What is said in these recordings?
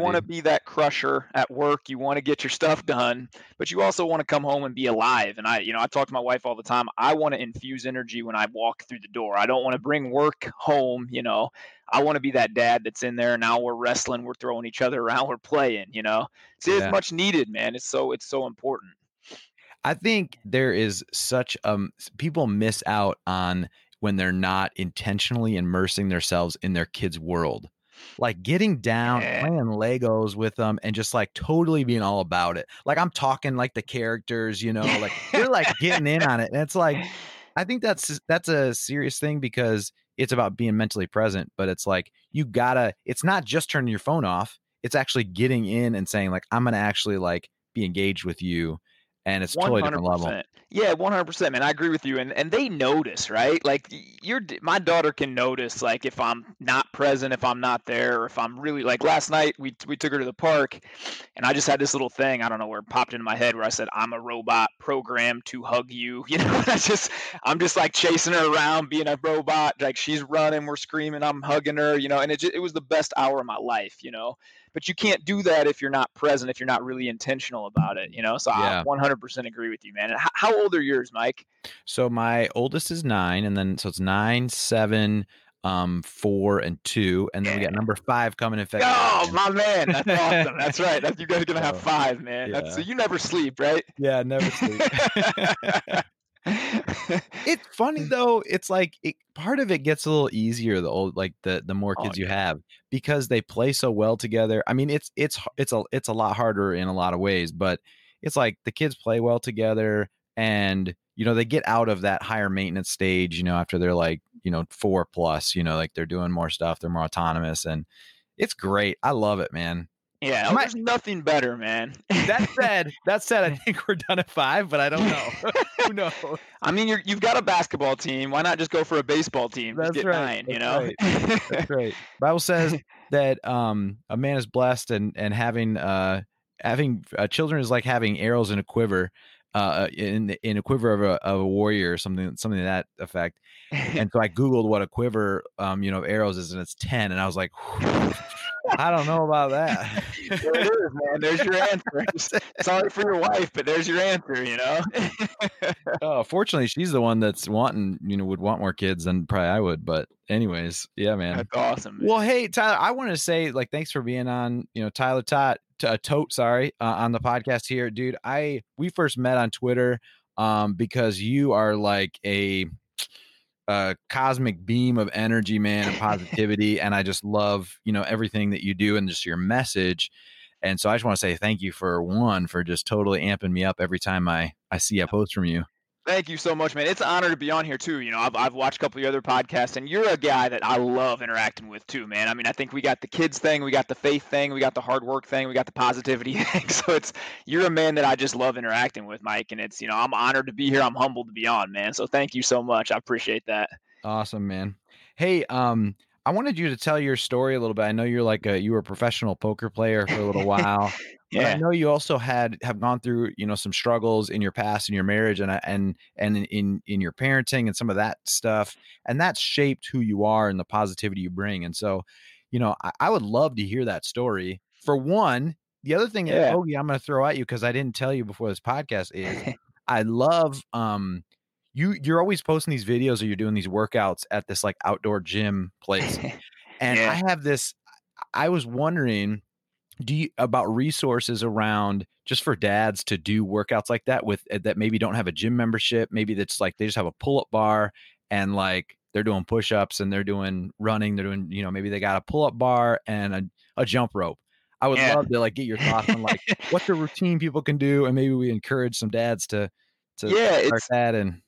want to be that crusher at work. You want to get your stuff done, but you also want to come home and be alive. And I, you know, I talk to my wife all the time. I want to infuse energy when I walk through the door. I don't want to bring work home. You know, I want to be that dad that's in there. Now we're wrestling, we're throwing each other around, we're playing. You know, it's, yeah. it's much needed, man. It's so it's so important. I think there is such um people miss out on when they're not intentionally immersing themselves in their kids' world like getting down, yeah. playing Legos with them, and just like totally being all about it. Like I'm talking like the characters, you know, like they're like getting in on it. And it's like, I think that's that's a serious thing because it's about being mentally present, but it's like you gotta. It's not just turning your phone off. It's actually getting in and saying like I'm gonna actually like be engaged with you and it's 100%. totally different level. Yeah, one hundred percent, man. I agree with you, and and they notice, right? Like your my daughter can notice, like if I'm not present, if I'm not there, or if I'm really like last night we we took her to the park, and I just had this little thing I don't know where it popped into my head where I said I'm a robot programmed to hug you. You know, I just I'm just like chasing her around, being a robot. Like she's running, we're screaming, I'm hugging her. You know, and it just, it was the best hour of my life. You know, but you can't do that if you're not present, if you're not really intentional about it, you know? So yeah. I 100% agree with you, man. And how old are yours, Mike? So my oldest is nine, and then so it's nine, seven, um, four, and two, and then we got number five coming in February. Oh, my man, that's awesome. That's right. That's, you guys are gonna have five, man. Yeah. That's so you never sleep, right? Yeah, never sleep. it's funny though. It's like it, part of it gets a little easier the old like the the more oh, kids oh, yeah. you have because they play so well together. I mean, it's it's it's a it's a lot harder in a lot of ways, but it's like the kids play well together and you know they get out of that higher maintenance stage you know after they're like you know 4 plus you know like they're doing more stuff they're more autonomous and it's great i love it man yeah, My, there's nothing better, man. that said, that said, I think we're done at five, but I don't know. Who knows? I mean, you have got a basketball team. Why not just go for a baseball team? That's right. Nine, you know, right. that's right. Bible says that um, a man is blessed and and having uh, having uh, children is like having arrows in a quiver. Uh, in in a quiver of a, of a warrior or something something to that effect, and so I googled what a quiver, um, you know, of arrows is, and it's ten, and I was like, I don't know about that. there it is, man. There's your answer. Sorry for your wife, but there's your answer. You know. oh, fortunately, she's the one that's wanting, you know, would want more kids than probably I would. But anyways, yeah, man. That's awesome. Man. Well, hey, Tyler, I want to say like thanks for being on. You know, Tyler Tot, to uh, Tote, sorry, uh, on the podcast here, dude. I we first met on Twitter um because you are like a a cosmic beam of energy, man, and positivity. and I just love, you know, everything that you do and just your message. And so I just want to say thank you for one for just totally amping me up every time I I see a post from you. Thank you so much, man. It's an honor to be on here too. You know, I've, I've watched a couple of your other podcasts, and you're a guy that I love interacting with too, man. I mean, I think we got the kids thing, we got the faith thing, we got the hard work thing, we got the positivity thing. So it's you're a man that I just love interacting with, Mike. And it's you know, I'm honored to be here. I'm humbled to be on, man. So thank you so much. I appreciate that. Awesome, man. Hey, um, I wanted you to tell your story a little bit. I know you're like a you were a professional poker player for a little while. yeah. I know you also had have gone through, you know, some struggles in your past in your marriage and and and in in your parenting and some of that stuff. And that's shaped who you are and the positivity you bring. And so, you know, I, I would love to hear that story. For one, the other thing, yeah. oh yeah, I'm gonna throw at you because I didn't tell you before this podcast is I love um you you're always posting these videos or you're doing these workouts at this like outdoor gym place. and yeah. I have this I was wondering do you about resources around just for dads to do workouts like that with uh, that maybe don't have a gym membership, maybe that's like they just have a pull-up bar and like they're doing push-ups and they're doing running, they're doing, you know, maybe they got a pull-up bar and a, a jump rope. I would yeah. love to like get your thoughts on like what's a routine people can do and maybe we encourage some dads to to yeah, start that and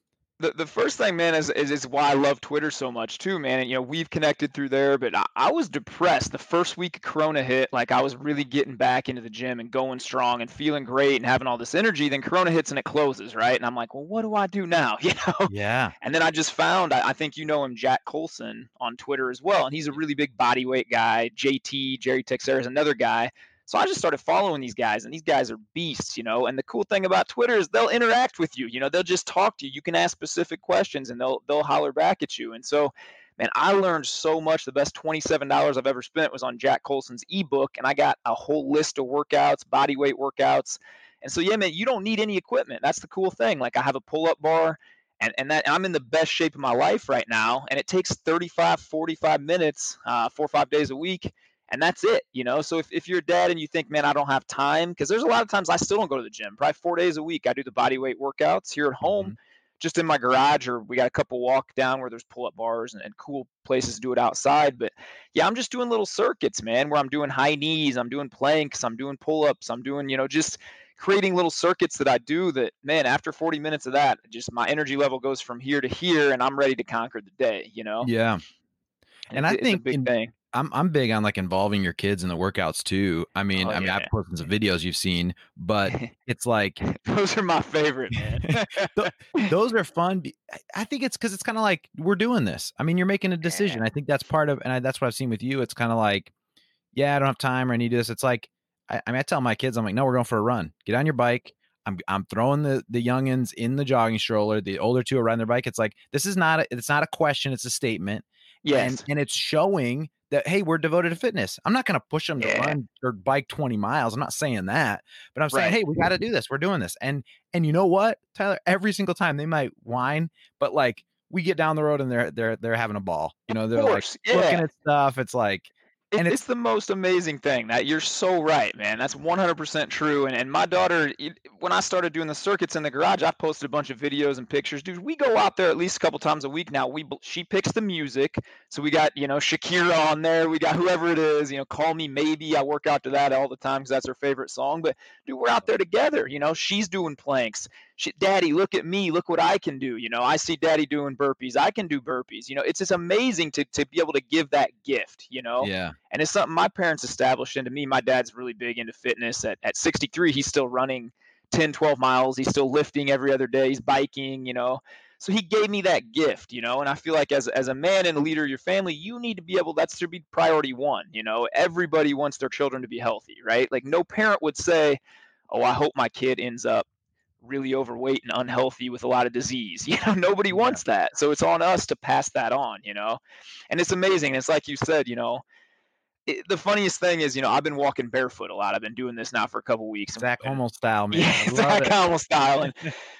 the, the first thing, man, is, is, is why I love Twitter so much too, man. And you know, we've connected through there, but I, I was depressed the first week Corona hit. Like I was really getting back into the gym and going strong and feeling great and having all this energy. Then Corona hits and it closes, right? And I'm like, well, what do I do now? You know? Yeah. And then I just found, I, I think you know him, Jack Colson on Twitter as well, and he's a really big body weight guy. JT Jerry Teixeira is another guy so I just started following these guys, and these guys are beasts, you know. And the cool thing about Twitter is they'll interact with you. You know, they'll just talk to you. You can ask specific questions, and they'll they'll holler back at you. And so man, I learned so much. The best $27 I've ever spent was on Jack Colson's ebook, and I got a whole list of workouts, body weight workouts. And so, yeah, man, you don't need any equipment. That's the cool thing. Like, I have a pull up bar, and, and that I'm in the best shape of my life right now. And it takes 35, 45 minutes, uh, four or five days a week. And that's it, you know. So if, if you're dead and you think, man, I don't have time, because there's a lot of times I still don't go to the gym. Probably four days a week, I do the body weight workouts here at home. Mm-hmm just in my garage or we got a couple walk down where there's pull up bars and, and, cool places to do it outside. But yeah, I'm just doing little circuits, man, where I'm doing high knees, I'm doing planks, I'm doing pull ups, I'm doing, you know, just creating little circuits that I do that, man, after 40 minutes of that, just my energy level goes from here to here and I'm ready to conquer the day, you know? Yeah. And, I think big in, thing. I'm I'm big on like involving your kids in the workouts too. I mean, oh, I mean, yeah. I've posted some videos you've seen, but it's like those are my favorite, man. those are fun. I think it's because it's kind of like we're doing this. I mean, you're making a decision. Yeah. I think that's part of, and I, that's what I've seen with you. It's kind of like, yeah, I don't have time or I need this. It's like, I, I mean, I tell my kids, I'm like, no, we're going for a run. Get on your bike. I'm I'm throwing the the youngins in the jogging stroller. The older two are riding their bike. It's like this is not a, it's not a question. It's a statement. Yes. And, and it's showing that hey, we're devoted to fitness. I'm not going to push them to run or bike 20 miles. I'm not saying that, but I'm saying, right. hey, we got to do this. We're doing this. And and you know what, Tyler? Every single time they might whine, but like we get down the road and they're they're they're having a ball. You know, they're like yeah. looking at stuff. It's like and it's, it's, the most amazing thing that you're so right, man. That's 100% true. And, and my daughter, when I started doing the circuits in the garage, I posted a bunch of videos and pictures. Dude, we go out there at least a couple times a week now. We she picks the music, so we got you know Shakira on there. We got whoever it is. You know, call me maybe. I work out to that all the time because that's her favorite song. But dude, we're out there together. You know, she's doing planks daddy look at me look what i can do you know? I see daddy doing burpees i can do burpees you know? It's just amazing to, to be able to give that gift you know? Yeah. And it's something my parents established into me. My dad's really big into fitness. At, at 63 he's still running 10 12 miles. He's still lifting every other day. He's biking you know? So he gave me that gift you know? And i feel like as, as a man and a leader of your family you need to be able that's to be priority one you know? Everybody wants their children to be healthy right? Like no parent would say oh i hope my kid ends up really overweight and unhealthy with a lot of disease. You know, nobody wants yeah. that. So it's on us to pass that on, you know. And it's amazing. It's like you said, you know, it, the funniest thing is, you know, I've been walking barefoot a lot. I've been doing this now for a couple weeks. Zach Homo style, man. Yeah, Zach Homo style. And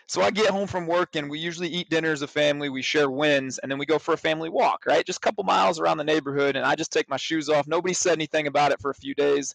so I get home from work and we usually eat dinner as a family. We share wins and then we go for a family walk, right? Just a couple miles around the neighborhood. And I just take my shoes off. Nobody said anything about it for a few days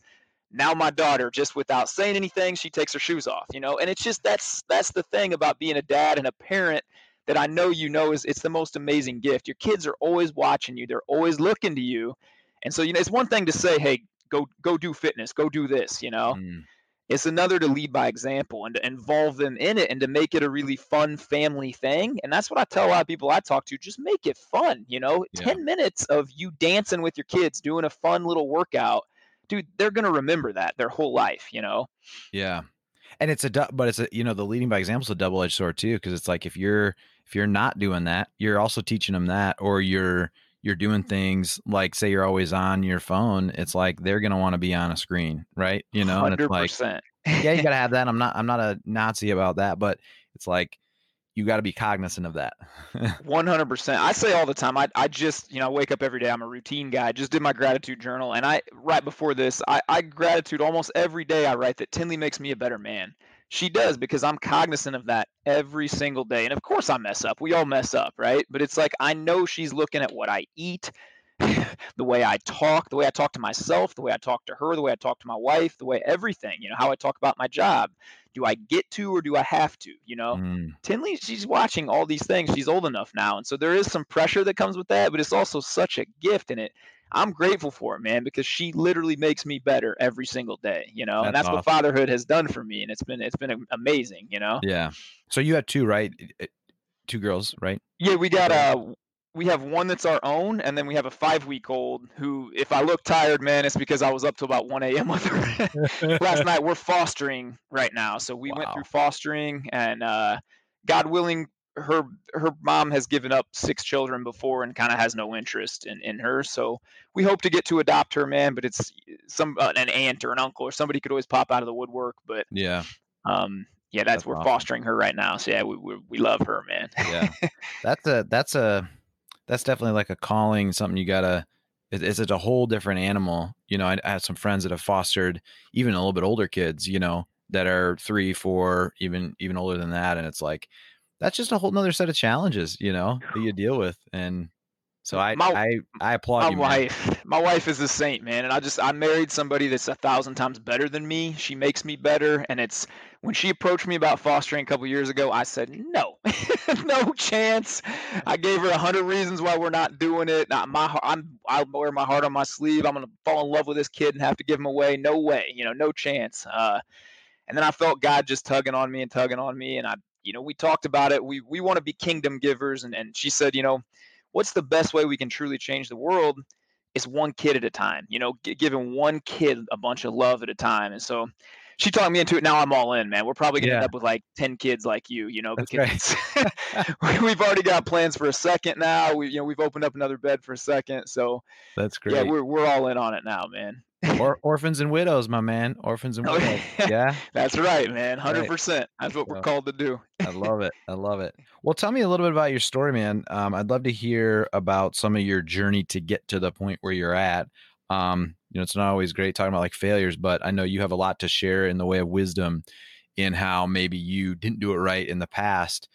now my daughter just without saying anything she takes her shoes off you know? And it's just that's that's the thing about being a dad and a parent that i know you know is it's the most amazing gift. Your kids are always watching you. They're always looking to you. And so you know it's one thing to say hey go go do fitness. Go do this you know? Mm. it's another to lead by example and to involve them in it and to make it a really fun family thing. And that's what i tell a lot of people i talk to just make it fun you know? Yeah. 10 minutes of you dancing with your kids doing a fun little workout dude, they're going to remember that their whole life, you know? Yeah. And it's a, but it's a, you know, the leading by example is a double edged sword too. Cause it's like, if you're, if you're not doing that, you're also teaching them that, or you're, you're doing things like say you're always on your phone. It's like, they're going to want to be on a screen. Right. You know, 100%. and it's like, yeah, you got to have that. I'm not, I'm not a Nazi about that, but it's like, you got to be cognizant of that. 100%. I say all the time, I, I just, you know, I wake up every day. I'm a routine guy. I just did my gratitude journal. And I, right before this, I, I gratitude almost every day. I write that Tinley makes me a better man. She does because I'm cognizant of that every single day. And of course I mess up. We all mess up, right? But it's like I know she's looking at what I eat, the way I talk, the way I talk to myself, the way I talk to her, the way I talk to my wife, the way everything, you know, how I talk about my job. Do I get to or do I have to? You know, mm. Tinley, she's watching all these things. She's old enough now. And so there is some pressure that comes with that, but it's also such a gift in it. I'm grateful for it, man, because she literally makes me better every single day, you know, that's and that's awesome. what fatherhood has done for me. And it's been, it's been amazing, you know? Yeah. So you had two, right? Two girls, right? Yeah. We got, uh, we have one that's our own, and then we have a five week old who, if I look tired, man, it's because I was up till about 1 a.m. with her last night. We're fostering right now. So we wow. went through fostering, and uh, God willing, her her mom has given up six children before and kind of has no interest in, in her. So we hope to get to adopt her, man. But it's some uh, an aunt or an uncle or somebody could always pop out of the woodwork. But yeah, um, yeah, that's, that's we're awesome. fostering her right now. So yeah, we, we we love her, man. yeah, that's a that's a that's definitely like a calling, something you gotta. It's, it's a whole different animal. You know, I, I have some friends that have fostered even a little bit older kids. You know, that are three, four, even even older than that, and it's like that's just a whole nother set of challenges. You know, that you deal with, and so I my, I, I applaud my you, wife. My wife is a saint, man, and I just I married somebody that's a thousand times better than me. She makes me better, and it's when she approached me about fostering a couple years ago, I said no, no chance. I gave her a hundred reasons why we're not doing it. Not my I'm I wear my heart on my sleeve. I'm gonna fall in love with this kid and have to give him away. No way, you know, no chance. Uh, and then I felt God just tugging on me and tugging on me, and I, you know, we talked about it. We we want to be kingdom givers, and and she said, you know what's the best way we can truly change the world is one kid at a time you know g- giving one kid a bunch of love at a time and so she talked me into it now i'm all in man we're probably gonna yeah. end up with like 10 kids like you you know That's because right. we've already got plans for a second now we you know we've opened up another bed for a second so That's great yeah we're, we're all in on it now man or orphans and widows, my man. Orphans and widows. Yeah. That's right, man. 100%. Right. That's what we're called to do. I love it. I love it. Well, tell me a little bit about your story, man. Um, I'd love to hear about some of your journey to get to the point where you're at. Um, you know, it's not always great talking about like failures, but I know you have a lot to share in the way of wisdom in how maybe you didn't do it right in the past.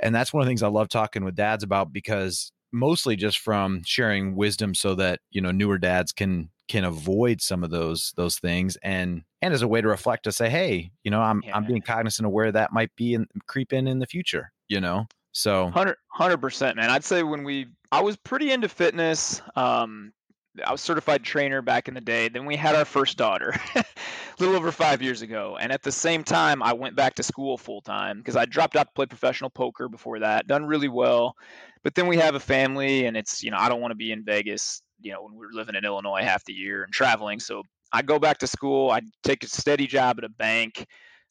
And that's one of the things I love talking with dads about because mostly just from sharing wisdom so that, you know, newer dads can can avoid some of those those things and and as a way to reflect to say hey you know i'm yeah. i'm being cognizant of where that might be and creep in in the future you know so 100 percent man i'd say when we i was pretty into fitness um I was certified trainer back in the day. Then we had our first daughter, a little over five years ago. And at the same time, I went back to school full time because I dropped out to play professional poker before that, done really well. But then we have a family, and it's you know I don't want to be in Vegas you know, when we were living in Illinois half the year and traveling. So I go back to school, I take a steady job at a bank.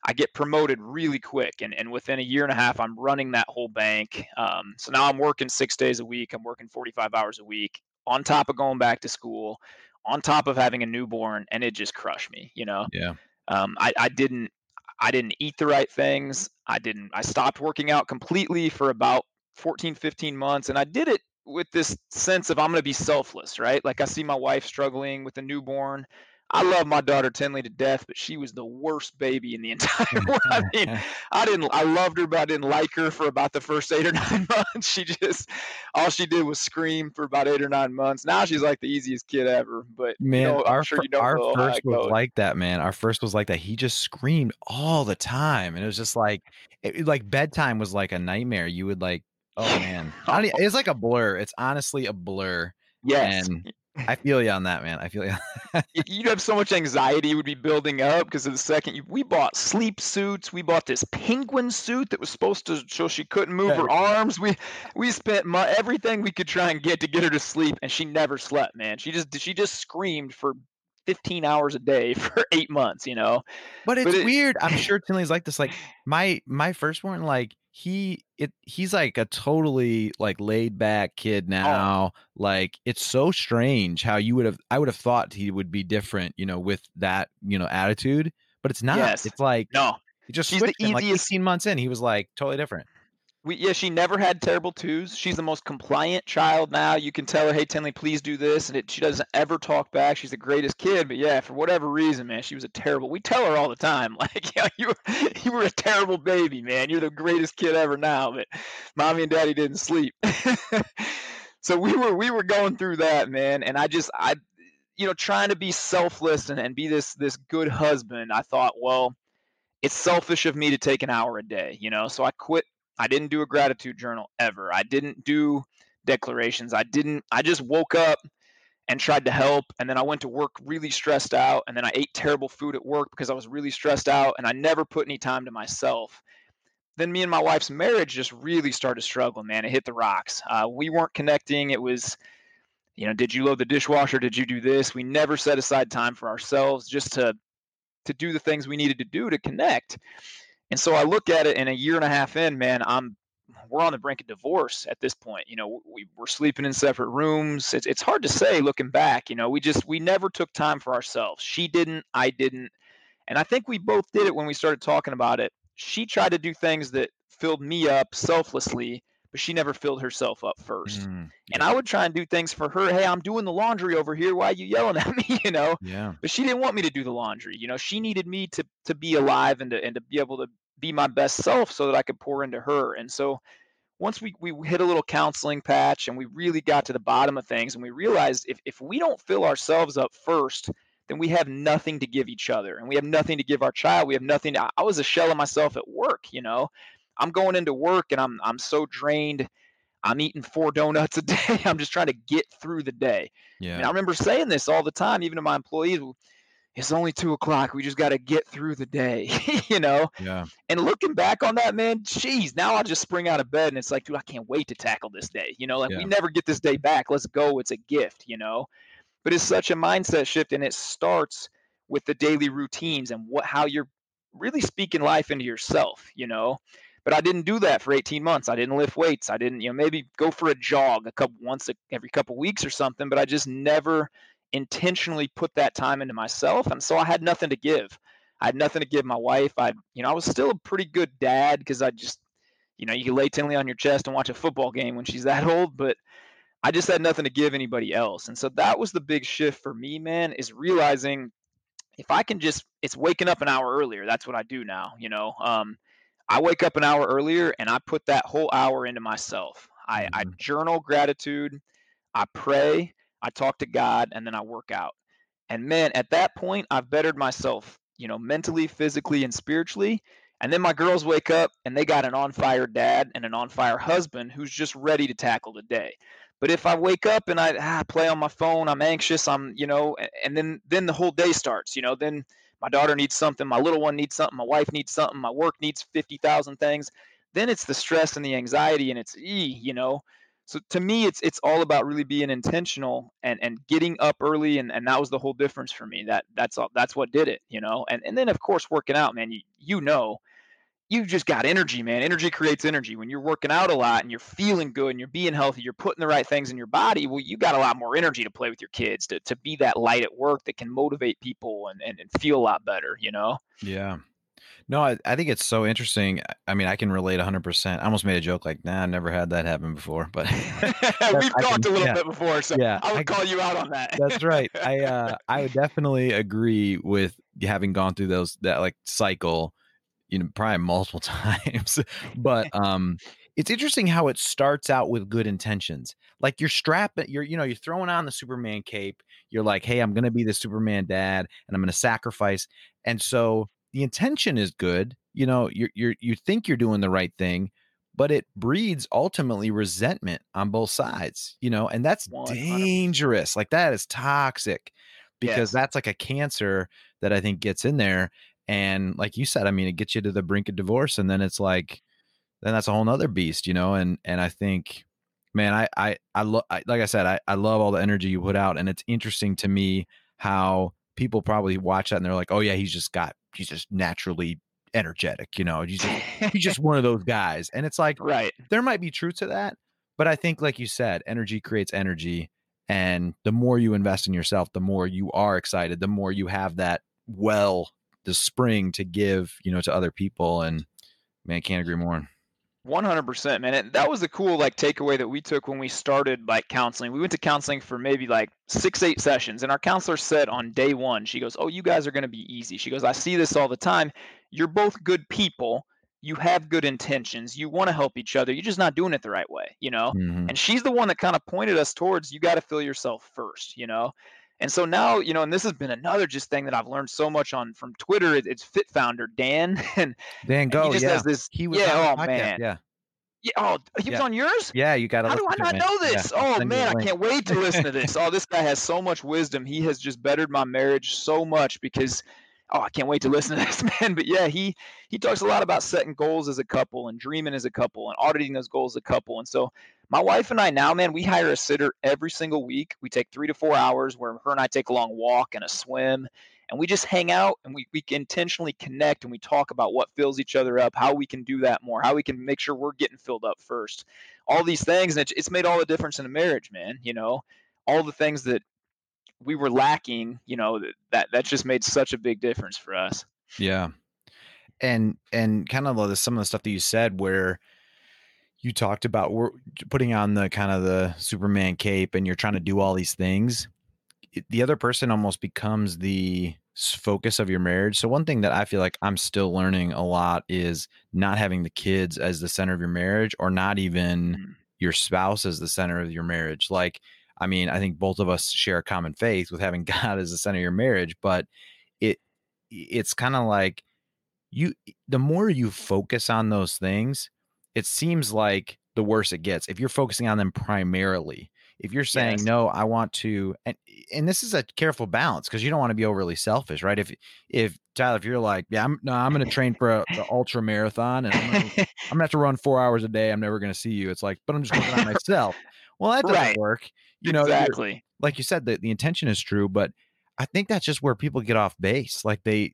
I get promoted really quick, and, and within a year and a half, I'm running that whole bank. Um, so now I'm working six days a week. I'm working 45 hours a week on top of going back to school, on top of having a newborn, and it just crushed me. You know, yeah. Um, I, I didn't I didn't eat the right things. I didn't I stopped working out completely for about 14 15 months and I did it with this sense of I'm going to be selfless, right? Like I see my wife struggling with a newborn. I love my daughter Tinley to death, but she was the worst baby in the entire world. I mean, I didn't, I loved her, but I didn't like her for about the first eight or nine months. She just, all she did was scream for about eight or nine months. Now she's like the easiest kid ever. But man, you know, our, sure you our first was like that, man. Our first was like that. He just screamed all the time, and it was just like, it, like bedtime was like a nightmare. You would like Oh man, oh. it's like a blur. It's honestly a blur. Yes. And I feel you on that, man. I feel you. You'd have so much anxiety would be building up because of the second you, we bought sleep suits. We bought this penguin suit that was supposed to so she couldn't move her arms. We we spent my, everything we could try and get to get her to sleep, and she never slept. Man, she just she just screamed for 15 hours a day for eight months. You know, but it's but it, weird. I'm sure Tinley's like this. Like my my firstborn, like he it he's like a totally like laid back kid oh. now. Oh. Like it's so strange how you would have I would have thought he would be different, you know, with that, you know, attitude. But it's not. Yes. It's like no. He just switched the easiest... like 18 months in. He was like totally different. We, yeah, she never had terrible twos. She's the most compliant child now. You can tell her, "Hey, Tinley, please do this," and it, she doesn't ever talk back. She's the greatest kid, but yeah, for whatever reason, man, she was a terrible. We tell her all the time, like, yeah, you you were a terrible baby, man. You're the greatest kid ever now, but mommy and daddy didn't sleep. so we were we were going through that, man, and I just I, you know, trying to be selfless and, and be this this good husband. I thought, well, it's selfish of me to take an hour a day, you know. So I quit I didn't do a gratitude journal ever. I didn't do declarations. I didn't, I just woke up and tried to help. And then I went to work really stressed out. And then I ate terrible food at work because I was really stressed out. And I never put any time to myself. Then me and my wife's marriage just really started struggling, man. It hit the rocks. Uh, we weren't connecting. It was, you know, did you load the dishwasher? Did you do this? We never set aside time for ourselves just to to do the things we needed to do to connect. And so I look at it, and a year and a half in, man, I'm we're on the brink of divorce at this point. You know, we we're sleeping in separate rooms. It's it's hard to say looking back. You know, we just we never took time for ourselves. She didn't, I didn't, and I think we both did it when we started talking about it. She tried to do things that filled me up selflessly, but she never filled herself up first. Mm, yeah. And I would try and do things for her. Hey, I'm doing the laundry over here. Why are you yelling at me? You know? Yeah. But she didn't want me to do the laundry. You know, she needed me to to be alive and to and to be able to be my best self so that I could pour into her. And so once we, we hit a little counseling patch and we really got to the bottom of things and we realized if, if we don't fill ourselves up first, then we have nothing to give each other and we have nothing to give our child. We have nothing. To, I was a shell of myself at work, you know. I'm going into work and I'm I'm so drained. I'm eating four donuts a day. I'm just trying to get through the day. Yeah. And I remember saying this all the time, even to my employees. It's only two o'clock. We just got to get through the day, you know. Yeah. And looking back on that, man, geez, now I just spring out of bed and it's like, dude, I can't wait to tackle this day. You know, like yeah. we never get this day back. Let's go. It's a gift, you know. But it's such a mindset shift, and it starts with the daily routines and what how you're really speaking life into yourself, you know. But I didn't do that for 18 months. I didn't lift weights. I didn't, you know, maybe go for a jog a couple once a, every couple weeks or something. But I just never intentionally put that time into myself, and so I had nothing to give. I had nothing to give my wife. I, you know, I was still a pretty good dad because I just, you know, you can lay Tinley on your chest and watch a football game when she's that old, but I just had nothing to give anybody else. And so that was the big shift for me, man, is realizing if I can just, it's waking up an hour earlier. That's what I do now, you know. Um, I wake up an hour earlier and I put that whole hour into myself. I, mm-hmm. I journal gratitude, I pray, I talk to God, and then I work out. And man, at that point, I've bettered myself, you know, mentally, physically, and spiritually. And then my girls wake up and they got an on fire dad and an on fire husband who's just ready to tackle the day. But if I wake up and I ah, play on my phone, I'm anxious, I'm, you know, and then then the whole day starts, you know, then my daughter needs something, my little one needs something, my wife needs something, my work needs 50,000 things. Then it's the stress and the anxiety and it's e, you know. So to me it's it's all about really being intentional and and getting up early and and that was the whole difference for me. That that's all that's what did it, you know. And and then of course working out, man, you you know, you just got energy, man. Energy creates energy. When you're working out a lot and you're feeling good and you're being healthy, you're putting the right things in your body, well, you got a lot more energy to play with your kids, to, to be that light at work that can motivate people and, and, and feel a lot better, you know? Yeah. No, I, I think it's so interesting. I mean, I can relate 100%. I almost made a joke like, nah, I never had that happen before, but we've talked a little yeah. bit before, so yeah, I would I, call you out on that. that's right. I, uh, I would definitely agree with having gone through those, that like cycle you know probably multiple times but um it's interesting how it starts out with good intentions like you're strapping you're you know you're throwing on the superman cape you're like hey i'm gonna be the superman dad and i'm gonna sacrifice and so the intention is good you know you're, you're you think you're doing the right thing but it breeds ultimately resentment on both sides you know and that's 100%. dangerous like that is toxic because yes. that's like a cancer that i think gets in there and like you said, I mean, it gets you to the brink of divorce, and then it's like, then that's a whole nother beast, you know. And and I think, man, I I I love, like I said, I I love all the energy you put out, and it's interesting to me how people probably watch that and they're like, oh yeah, he's just got, he's just naturally energetic, you know. He's just he's just one of those guys, and it's like, right, there might be truth to that, but I think, like you said, energy creates energy. And the more you invest in yourself, the more you are excited, the more you have that well the spring to give, you know, to other people. And man, can't agree more. 100% man and that was a cool like takeaway that we took when we started like counseling. We went to counseling for maybe like six eight sessions and our counselor said on day one she goes oh you guys are going to be easy. She goes i see this all the time. You're both good people. You have good intentions. You want to help each other. You're just not doing it the right way you know? Mm-hmm. and she's the one that kind of pointed us towards you got to fill yourself first you know and so now, you know, and this has been another just thing that I've learned so much on from Twitter. it's Fit Founder Dan, and Dan Go. And he just yeah. has this. He was. Yeah. oh man. Yeah. Yeah. Oh, he was on yours. Yeah, you got to. How do I not know this? Yeah, oh man, I can't wait to listen to this. oh, this guy has so much wisdom. He has just bettered my marriage so much because oh, I can't wait to listen to this man. But yeah, he he talks a lot about setting goals as a couple and dreaming as a couple and auditing those goals as a couple. And so my wife and I now, man, we hire a sitter every single week. We take three to four hours where her and I take a long walk and a swim. And we just hang out and we, we intentionally connect and we talk about what fills each other up, how we can do that more, how we can make sure we're getting filled up first. All these things. And it's made all the difference in a marriage, man. You know, all the things that we were lacking, you know, that that just made such a big difference for us. Yeah. And and kind of some of the stuff that you said where you talked about we're putting on the kind of the Superman cape and you're trying to do all these things. The other person almost becomes the focus of your marriage. So one thing that I feel like I'm still learning a lot is not having the kids as the center of your marriage or not even mm. your spouse as the center of your marriage. Like I mean, I think both of us share a common faith with having God as the center of your marriage, but it it's kind of like you the more you focus on those things, it seems like the worse it gets. If you're focusing on them primarily, if you're saying yes. no, I want to, and and this is a careful balance because you don't want to be overly selfish, right? If if Tyler, if you're like, yeah, I'm no, I'm going to train for a, ultra marathon, and I'm gonna, I'm gonna have to run four hours a day. I'm never going to see you. It's like, but I'm just working on myself. Well, that doesn't right. work. You know, exactly. Like you said, the, the intention is true, but I think that's just where people get off base. Like they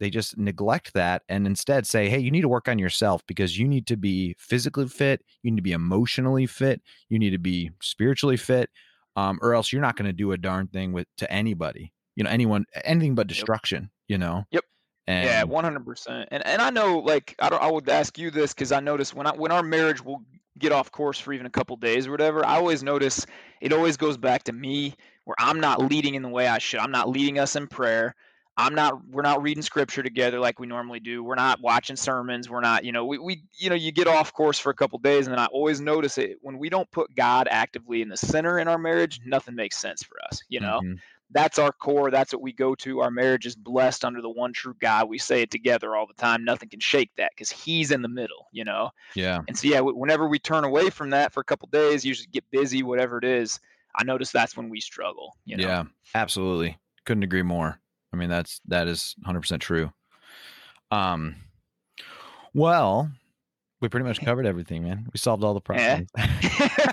they just neglect that and instead say, hey, you need to work on yourself because you need to be physically fit, you need to be emotionally fit, you need to be spiritually fit, um, or else you're not going to do a darn thing with to anybody. You know, anyone, anything but destruction. Yep. You know. Yep. And, yeah, one hundred percent. And and I know, like, I don't. I would ask you this because I notice when I when our marriage will get off course for even a couple days or whatever, I always notice it always goes back to me where I'm not leading in the way I should. I'm not leading us in prayer. I'm not we're not reading scripture together like we normally do. We're not watching sermons. We're not, you know, we, we you know, you get off course for a couple days and then I always notice it when we don't put God actively in the center in our marriage, nothing makes sense for us, you know. Mm-hmm. That's our core. That's what we go to. Our marriage is blessed under the one true God. We say it together all the time. Nothing can shake that because He's in the middle, you know. Yeah. And so yeah, whenever we turn away from that for a couple days, usually get busy, whatever it is. I notice that's when we struggle. You know? Yeah, absolutely. Couldn't agree more. I mean, that's that is 100% true. Um, well, we pretty much covered everything, man. We solved all the problems. Yeah.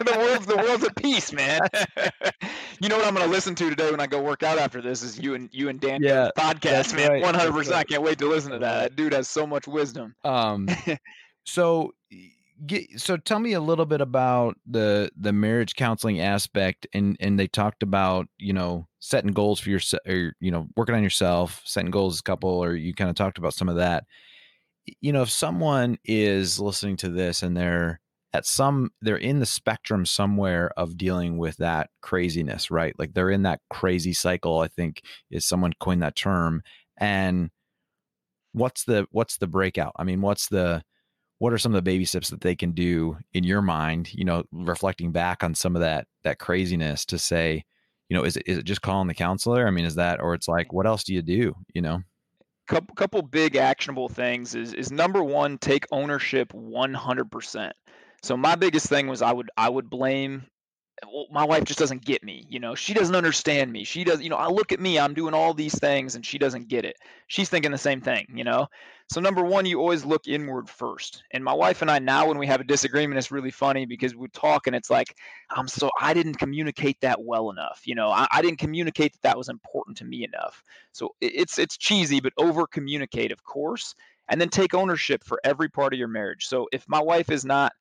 the world's the world's at peace, man. you know what I'm going to listen to today when I go work out after this is you and you and Dan yeah, podcast, man. 100. percent I can't wait to listen to that. That dude has so much wisdom. Um, so get, so tell me a little bit about the the marriage counseling aspect and and they talked about you know setting goals for yourself or you know working on yourself setting goals as a couple or you kind of talked about some of that. You know if someone is listening to this and they're at some they're in the spectrum somewhere of dealing with that craziness right? Like they're in that crazy cycle i think is someone coined that term and what's the what's the breakout? I mean what's the what are some of the baby steps that they can do in your mind you know reflecting back on some of that that craziness to say you know is it is it just calling the counselor? I mean is that or it's like what else do you do you know? Couple couple big actionable things is is number one take ownership 100% so my biggest thing was i would i would blame well, my wife just doesn't get me. You know, she doesn't understand me. She does, you know, I look at me, I'm doing all these things and she doesn't get it. She's thinking the same thing, you know? So, number one, you always look inward first. And my wife and I, now when we have a disagreement, it's really funny because we talk and it's like, I'm so, I didn't communicate that well enough. You know, I, I didn't communicate that that was important to me enough. So, it's, it's cheesy, but over communicate, of course. And then take ownership for every part of your marriage. So, if my wife is not,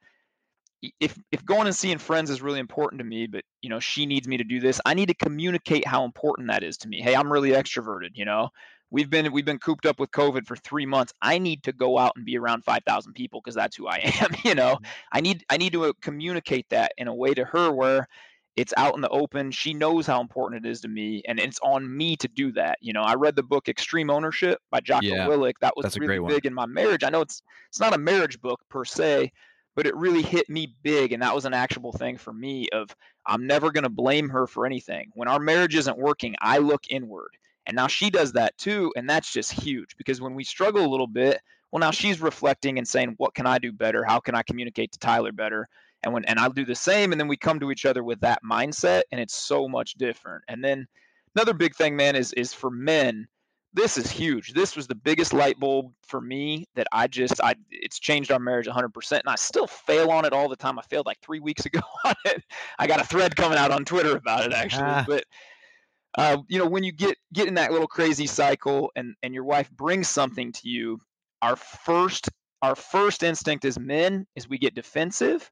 if if going and seeing friends is really important to me but you know she needs me to do this i need to communicate how important that is to me. Hey i'm really extroverted you know? We've been we've been cooped up with covid for 3 months. I need to go out and be around 5000 people because that's who i am you know? Mm-hmm. i need i need to uh, communicate that in a way to her where it's out in the open. She knows how important it is to me and it's on me to do that you know? I read the book extreme ownership by jocko yeah, willink that was really big in my marriage. I know it's it's not a marriage book per se but it really hit me big and that was an actionable thing for me of i'm never going to blame her for anything. When our marriage isn't working i look inward. And now she does that too and that's just huge because when we struggle a little bit well now she's reflecting and saying what can i do better? How can i communicate to tyler better? And when and i'll do the same and then we come to each other with that mindset and it's so much different. And then another big thing man is is for men this is huge. This was the biggest light bulb for me that I just I it's changed our marriage 100% and I still fail on it all the time. I failed like 3 weeks ago on it. I got a thread coming out on Twitter about it actually. Ah. But uh, you know, when you get get in that little crazy cycle and and your wife brings something to you, our first our first instinct as men is we get defensive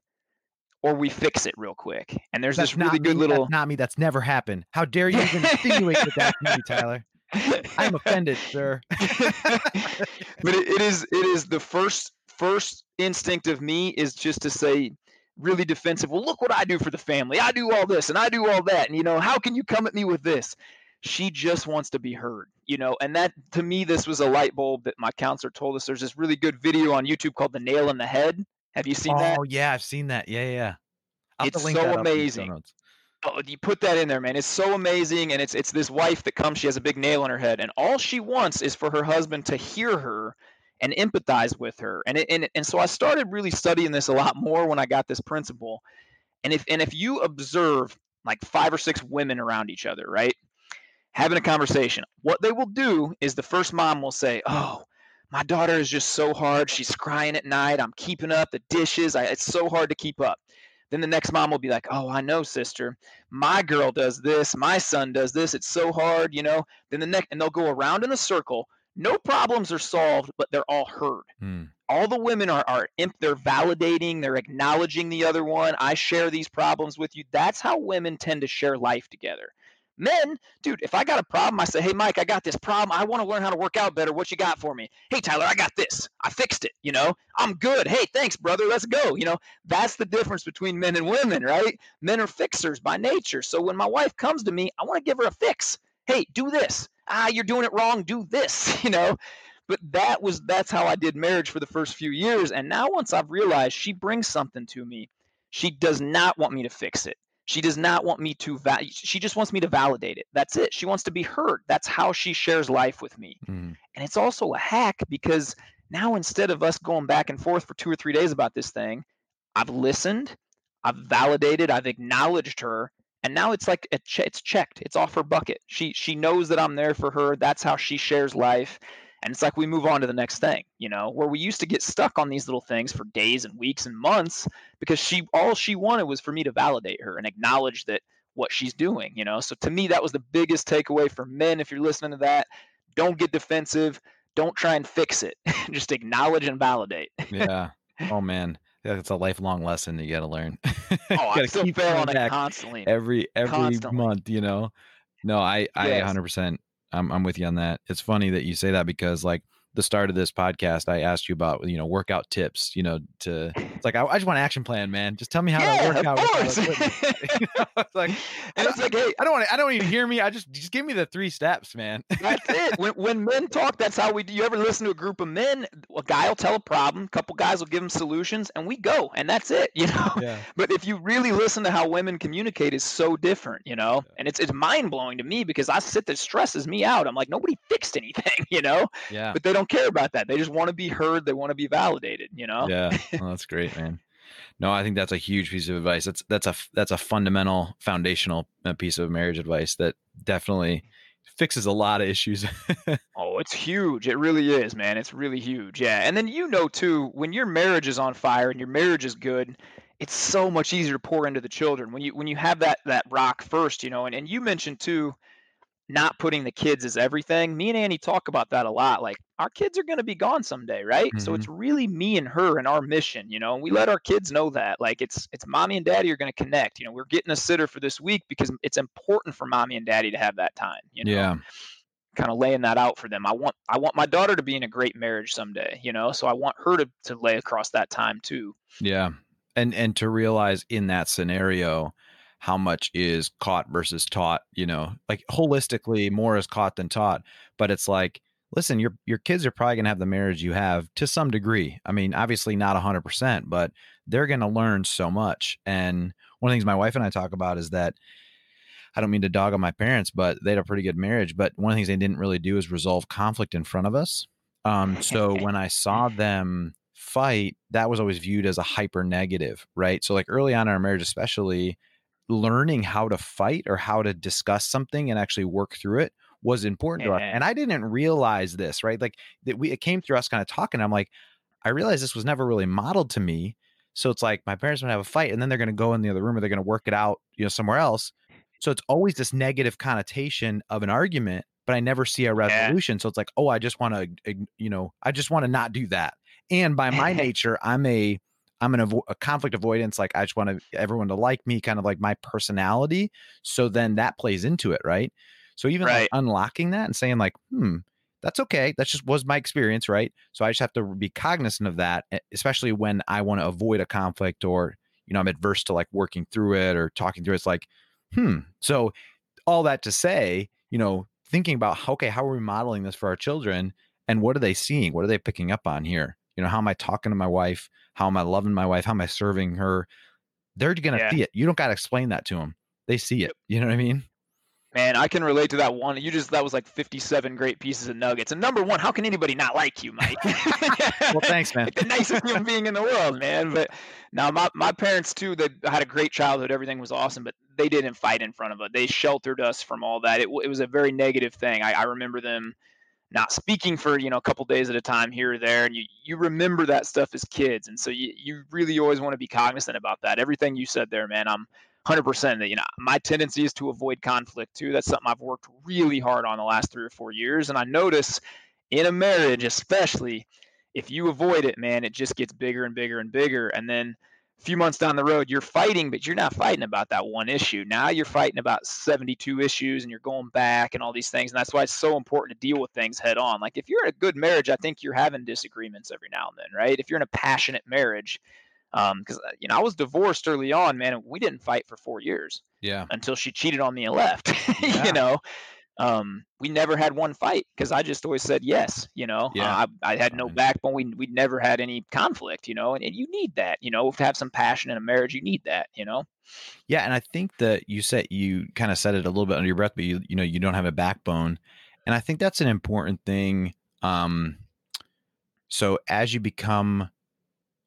or we fix it real quick. And there's that's this really good me, little not me. That's never happened. How dare you even insinuate that to me, Tyler? I'm offended, sir. but it, it is it is the first first instinct of me is just to say really defensive. Well, look what I do for the family. I do all this and I do all that. And, you know, how can you come at me with this? She just wants to be heard, you know, and that to me, this was a light bulb that my counselor told us. There's this really good video on YouTube called The Nail in the Head. Have you seen oh, that? Oh, yeah, I've seen that. Yeah, yeah. I'll it's so amazing. Oh, you put that in there, man. It's so amazing, and it's it's this wife that comes. She has a big nail in her head, and all she wants is for her husband to hear her and empathize with her. And it, and and so I started really studying this a lot more when I got this principle. And if and if you observe like five or six women around each other, right, having a conversation, what they will do is the first mom will say, "Oh." My daughter is just so hard. She's crying at night. I'm keeping up the dishes. I, it's so hard to keep up. Then the next mom will be like, "Oh, I know, sister. My girl does this. My son does this. It's so hard, you know." Then the next, and they'll go around in a circle. No problems are solved, but they're all heard. Hmm. All the women are are they're validating, they're acknowledging the other one. I share these problems with you. That's how women tend to share life together. Men, dude, if I got a problem, I say, hey, Mike, I got this problem. I want to learn how to work out better. What you got for me? Hey, Tyler, I got this. I fixed it. You know, I'm good. Hey, thanks, brother. Let's go. You know, that's the difference between men and women, right? Men are fixers by nature. So when my wife comes to me, I want to give her a fix. Hey, do this. Ah, you're doing it wrong. Do this. You know, but that was that's how I did marriage for the first few years. And now once I've realized she brings something to me, she does not want me to fix it. She does not want me to val- she just wants me to validate it. That's it. She wants to be heard. That's how she shares life with me. Mm. And it's also a hack because now instead of us going back and forth for 2 or 3 days about this thing, I've listened, I've validated, I've acknowledged her, and now it's like it's checked. It's off her bucket. She she knows that I'm there for her. That's how she shares life and it's like we move on to the next thing you know where we used to get stuck on these little things for days and weeks and months because she all she wanted was for me to validate her and acknowledge that what she's doing you know so to me that was the biggest takeaway for men if you're listening to that don't get defensive don't try and fix it just acknowledge and validate yeah oh man it's a lifelong lesson you got to learn. oh, I still fail on it constantly. Every every constantly. month, you know. No, I I yes. 100% I'm I'm with you on that. It's funny that you say that because like the start of this podcast, I asked you about you know workout tips. You know, to it's like I, I just want an action plan, man. Just tell me how yeah, to work out. you know, it's like and it's like, hey, I don't want I don't want you to hear me. I just just give me the three steps, man. that's it. When when men talk, that's how we do. You ever listen to a group of men? A guy will tell a problem, a couple guys will give them solutions, and we go, and that's it. You know. Yeah. But if you really listen to how women communicate, is so different. You know, yeah. and it's it's mind blowing to me because I sit there stresses me out. I'm like nobody fixed anything. You know. Yeah. But they don't don't care about that. They just want to be heard. They want to be validated. You know. Yeah, well, that's great, man. No, I think that's a huge piece of advice. That's that's a that's a fundamental, foundational uh, piece of marriage advice that definitely fixes a lot of issues. oh, it's huge. It really is, man. It's really huge. Yeah. And then you know too, when your marriage is on fire and your marriage is good, it's so much easier to pour into the children. When you when you have that that rock first, you know, and, and you mentioned too not putting the kids as everything. Me and Annie talk about that a lot. Like our kids are going to be gone someday, right? Mm-hmm. So it's really me and her and our mission, you know. And we let our kids know that, like it's it's mommy and daddy are going to connect. You know, we're getting a sitter for this week because it's important for mommy and daddy to have that time. You know. Yeah. Kind of laying that out for them. I want I want my daughter to be in a great marriage someday, you know. So I want her to to lay across that time too. Yeah, and and to realize in that scenario how much is caught versus taught you know like holistically more is caught than taught but it's like listen your your kids are probably going to have the marriage you have to some degree. I mean obviously not 100% but they're going to learn so much and one of the things my wife and i talk about is that i don't mean to dog on my parents but they had a pretty good marriage but one of the things they didn't really do is resolve conflict in front of us um, so when i saw them fight that was always viewed as a hyper negative right? So like early on in our marriage especially learning how to fight or how to discuss something and actually work through it was important to us. And I didn't realize this, right? Like that we it came through us kind of talking. I'm like, I realized this was never really modeled to me. So it's like my parents would have a fight and then they're gonna go in the other room or they're gonna work it out, you know, somewhere else. So it's always this negative connotation of an argument, but I never see a resolution. Yeah. So it's like, oh, I just want to, you know, I just want to not do that. And by my nature, I'm a I'm an avo- a conflict avoidance. Like I just want everyone to like me, kind of like my personality. So then that plays into it, right? So even right. like unlocking that and saying like, hmm, that's okay. That just was my experience, right? So I just have to be cognizant of that, especially when I want to avoid a conflict or you know i'm adverse to like working through it or talking through it. it's like hmm so all that to say you know thinking about okay how are we modeling this for our children and what are they seeing what are they picking up on here you know how am i talking to my wife how am i loving my wife how am i serving her they're gonna yeah. see it you don't got to explain that to them they see it you know what i mean Man, I can relate to that one. You just that was like 57 great pieces of nuggets. And number one, how can anybody not like you, Mike? well, thanks, man. like the nicest human being in the world, man. But now my, my parents too, they had a great childhood. Everything was awesome, but they didn't fight in front of us. They sheltered us from all that. It, it was a very negative thing. I, I remember them not speaking for you know a couple days at a time here or there and you you remember that stuff as kids and so you, you really always want to be cognizant about that. Everything you said there man i'm 100% that you know my tendency is to avoid conflict too. That's something i've worked really hard on the last three or four years and i notice in a marriage especially if you avoid it man it just gets bigger and bigger and bigger and then a few months down the road you're fighting but you're not fighting about that one issue now you're fighting about 72 issues and you're going back and all these things and that's why it's so important to deal with things head on like if you're in a good marriage i think you're having disagreements every now and then right if you're in a passionate marriage because um, uh, you know I was divorced early on, man. we didn't fight for four years. Yeah. Until she cheated on me and left. yeah. you know, um, we never had one fight because I just always said yes. You know, yeah. Uh, I, I, had no backbone. We we never had any conflict. You know, and, and you need that. You know, to have some passion in a marriage, you need that. You know. Yeah, and I think that you said you kind of said it a little bit under your breath, but you you know you don't have a backbone, and I think that's an important thing. Um, so as you become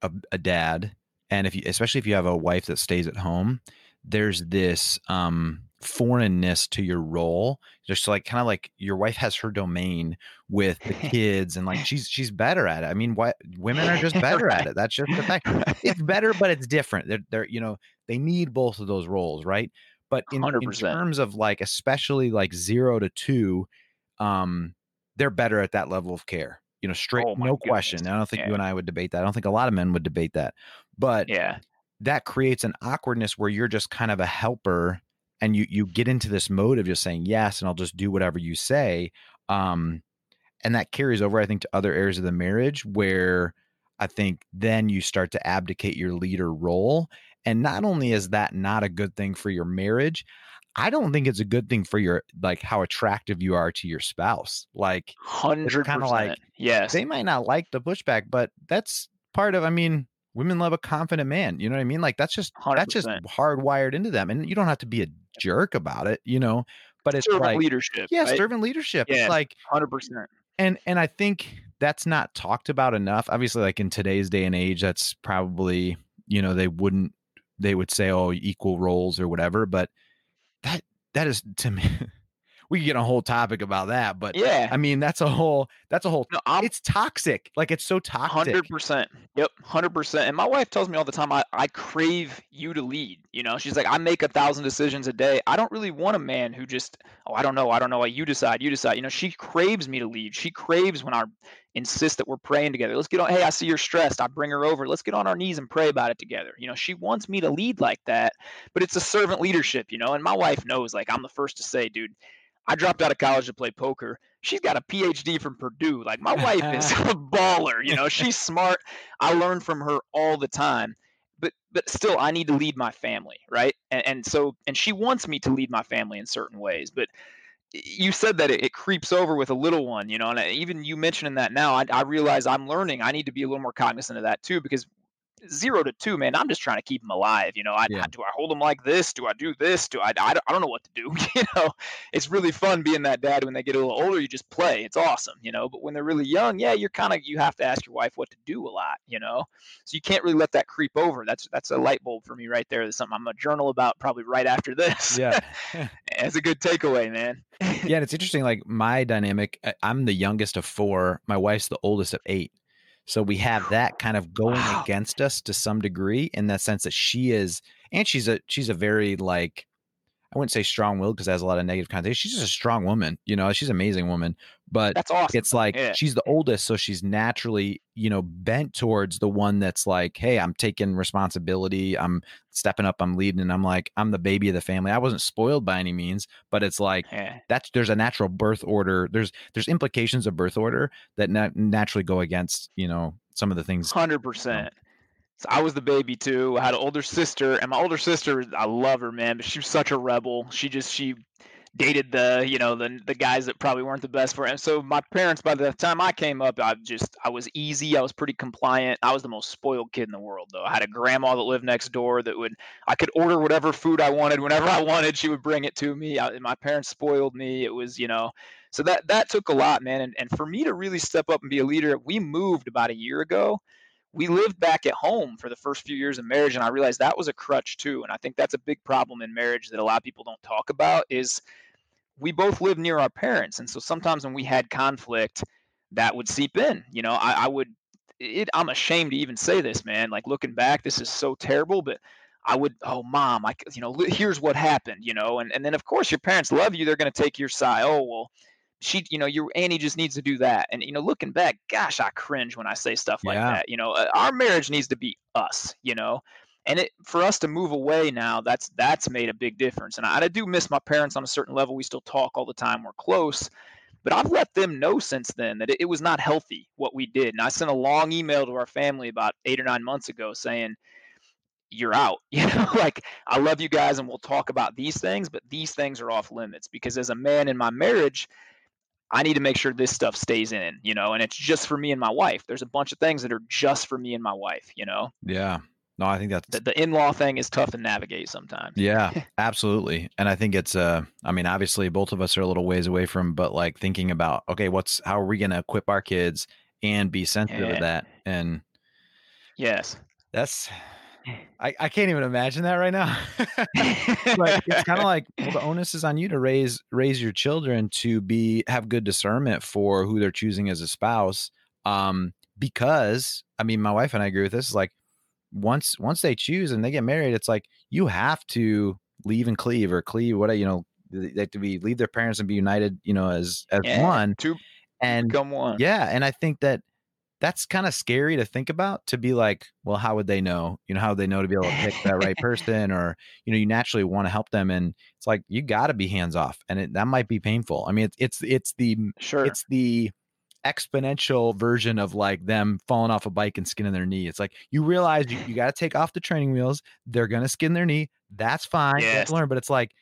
a, a dad and if you especially if you have a wife that stays at home there's this um foreignness to your role just like kind of like your wife has her domain with the kids and like she's she's better at it. I mean what women are just better right. at it. That's just the fact. It's better but it's different. They're, they're you know they need both of those roles right? But in, in terms of like especially like zero to two um they're better at that level of care you know straight oh no goodness. question i don't think yeah. you and i would debate that. I don't think a lot of men would debate that. But yeah. that creates an awkwardness where you're just kind of a helper and you you get into this mode of just saying yes and i'll just do whatever you say um and that carries over i think to other areas of the marriage where i think then you start to abdicate your leader role and not only is that not a good thing for your marriage I don't think it's a good thing for your like how attractive you are to your spouse. Like hundred kind of like yes, they might not like the pushback, but that's part of. I mean, women love a confident man. You know what I mean? Like that's just 100%. that's just hardwired into them, and you don't have to be a jerk about it. You know, but it's servant like leadership. Yeah, right? servant leadership. Yeah, it's like hundred percent. And and I think that's not talked about enough. Obviously, like in today's day and age, that's probably you know they wouldn't they would say oh equal roles or whatever, but that that is to me we could get a whole topic about that but yeah. I mean that's a whole that's a whole no, it's toxic like it's so toxic. 100% yep 100% and my wife tells me all the time I, I crave you to lead you know she's like i make a thousand decisions a day i don't really want a man who just oh i don't know i don't know you decide you decide you know she craves me to lead she craves when i insist that we're praying together let's get on hey i see you're stressed i bring her over let's get on our knees and pray about it together you know she wants me to lead like that but it's a servant leadership you know and my wife knows like i'm the first to say dude I dropped out of college to play poker. She's got a PhD from Purdue. Like my wife is a baller, you know. She's smart. I learn from her all the time. But but still I need to lead my family, right? And and so and she wants me to lead my family in certain ways, but you said that it, it, creeps over with a little one, you know, and uh, even you mentioning that now, I, I realize I'm learning. I need to be a little more cognizant of that too, because zero to two, man, I'm just trying to keep them alive. You know, I, yeah. do I hold them like this? Do I do this? Do I, I, I don't know what to do. You know, it's really fun being that dad when they get a little older. You just play. It's awesome. You know, but when they're really young, yeah, you're kind of you have to ask your wife what to do a lot. You know, so you can't really let that creep over. That's that's a light bulb for me right there. That's something I'm gonna journal about probably right after this. Yeah, it's a good takeaway, man. yeah, and it's interesting. Like my dynamic, I'm the youngest of four. My wife's the oldest of eight. So we have that kind of going wow. against us to some degree in that sense that she is, and she's a she's a very like I wouldn't say strong willed because it has a lot of negative connotation. She's just a strong woman, you know, she's an amazing woman. But that's awesome. It's like yeah. she's the oldest, so she's naturally, you know, bent towards the one that's like, hey, I'm taking responsibility, I'm stepping up, I'm leading, and I'm like, I'm the baby of the family. I wasn't spoiled by any means, but it's like yeah. that's there's a natural birth order. There's there's implications of birth order that naturally go against, you know, some of the things. Hundred percent. So I was the baby too. I had an older sister, and my older sister, I love her, man, but she was such a rebel. She just she dated the you know the the guys that probably weren't the best for him. So my parents, by the time I came up, I just I was easy. I was pretty compliant. I was the most spoiled kid in the world, though. I had a grandma that lived next door that would I could order whatever food I wanted whenever I wanted. She would bring it to me. I, my parents spoiled me. It was you know. So that that took a lot, man. And and for me to really step up and be a leader, we moved about a year ago we lived back at home for the first few years of marriage and i realized that was a crutch too and i think that's a big problem in marriage that a lot of people don't talk about is we both lived near our parents and so sometimes when we had conflict that would seep in you know? I, I would it, i'm ashamed to even say this man like looking back this is so terrible but i would oh mom i you know here's what happened you know? And, and then of course your parents love you they're going to take your side oh well she you know your annie just needs to do that. And you know looking back gosh i cringe when i say stuff like yeah. that you know uh, our marriage needs to be us you know? And it for us to move away now that's that's made a big difference. And I, I do miss my parents on a certain level. We still talk all the time. We're close. But i've let them know since then that it, it was not healthy what we did. And i sent a long email to our family about eight or nine months ago saying you're out. You know like i love you guys and we'll talk about these things but these things are off limits. Because as a man in my marriage I need to make sure this stuff stays in, you know, and it's just for me and my wife. There's a bunch of things that are just for me and my wife, you know? Yeah. No, I think that's the, the in law thing is tough to navigate sometimes. Yeah, absolutely. And I think it's, uh, I mean, obviously both of us are a little ways away from, but like thinking about, okay, what's, how are we going to equip our kids and be sensitive yeah. to that? And yes, that's, I, I can't even imagine that right now. but it's kind of like well, the onus is on you to raise raise your children to be have good discernment for who they're choosing as a spouse. Um, because I mean, my wife and I agree with this. Is like once once they choose and they get married, it's like you have to leave and cleave or cleave what you know they have to be leave their parents and be united you know as as yeah, one Two and become one yeah and i think that that's kind of scary to think about to be like, well, how would they know? You know, how would they know to be able to pick that right person? Or, you know, you naturally want to help them. And it's like, you got to be hands off. And it, that might be painful. I mean, it's, it's, it's the, sure. it's the exponential version of like them falling off a bike and skinning their knee. It's like, you realize you, you got to take off the training wheels. They're going to skin their knee. That's fine. Yes. learn, but it's like,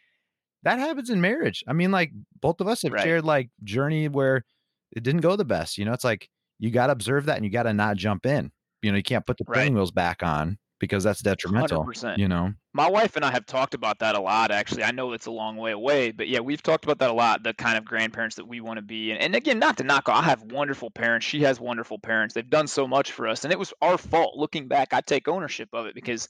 that happens in marriage. I mean, like both of us have right. shared like journey where it didn't go the best. You know, it's like you got to observe that and you got to not jump in. You know, you can't put the right. wheels back on because that's detrimental. 100%. You know, my wife and I have talked about that a lot. Actually, I know it's a long way away, but yeah, we've talked about that a lot. The kind of grandparents that we want to be, and, and again, not to knock. I have wonderful parents. She has wonderful parents. They've done so much for us, and it was our fault. Looking back, I take ownership of it because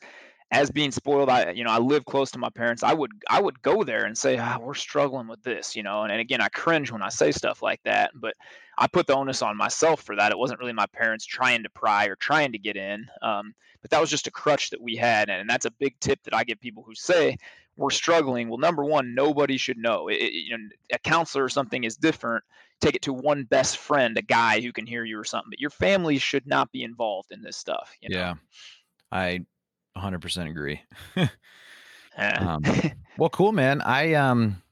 as being spoiled i you know i live close to my parents i would i would go there and say ah, we're struggling with this you know and, and again i cringe when i say stuff like that but i put the onus on myself for that it wasn't really my parents trying to pry or trying to get in um, but that was just a crutch that we had and that's a big tip that i give people who say we're struggling well number one nobody should know it, you know a counselor or something is different take it to one best friend a guy who can hear you or something but your family should not be involved in this stuff you know? yeah i 100% agree. um, well, cool, man. I um,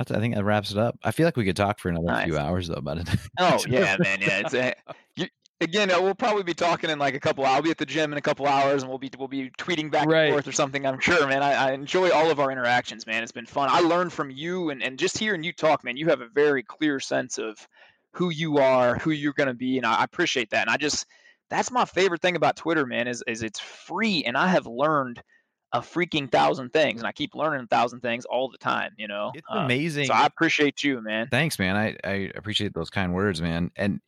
I think that wraps it up. I feel like we could talk for another nice. few hours though about it. oh yeah, man. Yeah, it's a, you, again. Uh, we'll probably be talking in like a couple. I'll be at the gym in a couple hours, and we'll be we'll be tweeting back right. and forth or something. I'm sure, man. I, I, enjoy all of our interactions, man. It's been fun. I learned from you, and and just hearing you talk, man. You have a very clear sense of who you are, who you're going to be, and I, I appreciate that. And I just that's my favorite thing about Twitter, man, is is it's free and I have learned a freaking thousand things and I keep learning a thousand things all the time, you know. It's um, amazing. So I appreciate you, man. Thanks, man. I, I appreciate those kind words, man. And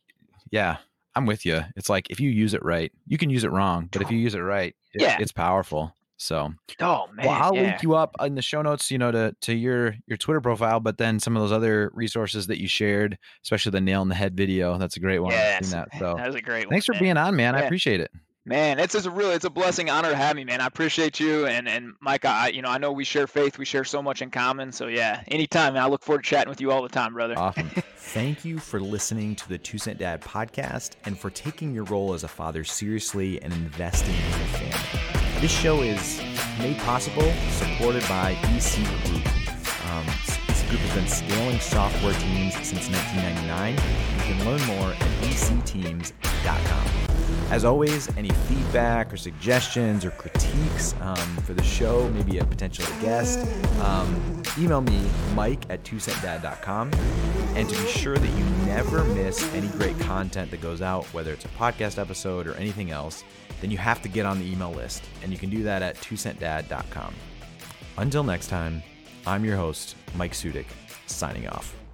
yeah, I'm with you. It's like if you use it right, you can use it wrong, but if you use it right, it, yeah. it's powerful. So, oh man, well, I'll yeah. link you up in the show notes, you know, to to your your Twitter profile, but then some of those other resources that you shared, especially the nail in the head video. That's a great one. Yes, that. So that was a great. One. Thanks one, for man. being on, man. Yeah. I appreciate it. Man, it's just a really it's a blessing, honor to have me, man. I appreciate you and and Mike. I you know I know we share faith, we share so much in common. So yeah, anytime. Man, I look forward to chatting with you all the time, brother. Awesome. Thank you for listening to the Two Cent Dad podcast and for taking your role as a father seriously and investing in your family. This show is made possible, supported by EC Group. Um, EC Group has been scaling software teams since 1999. You can learn more at ecteams.com. As always, any feedback or suggestions or critiques um, for the show, maybe a potential guest, um, email me, mike at twocentdad.com. And to be sure that you never miss any great content that goes out, whether it's a podcast episode or anything else, then you have to get on the email list. And you can do that at twocentdad.com. Until next time, I'm your host, Mike Sudik, signing off.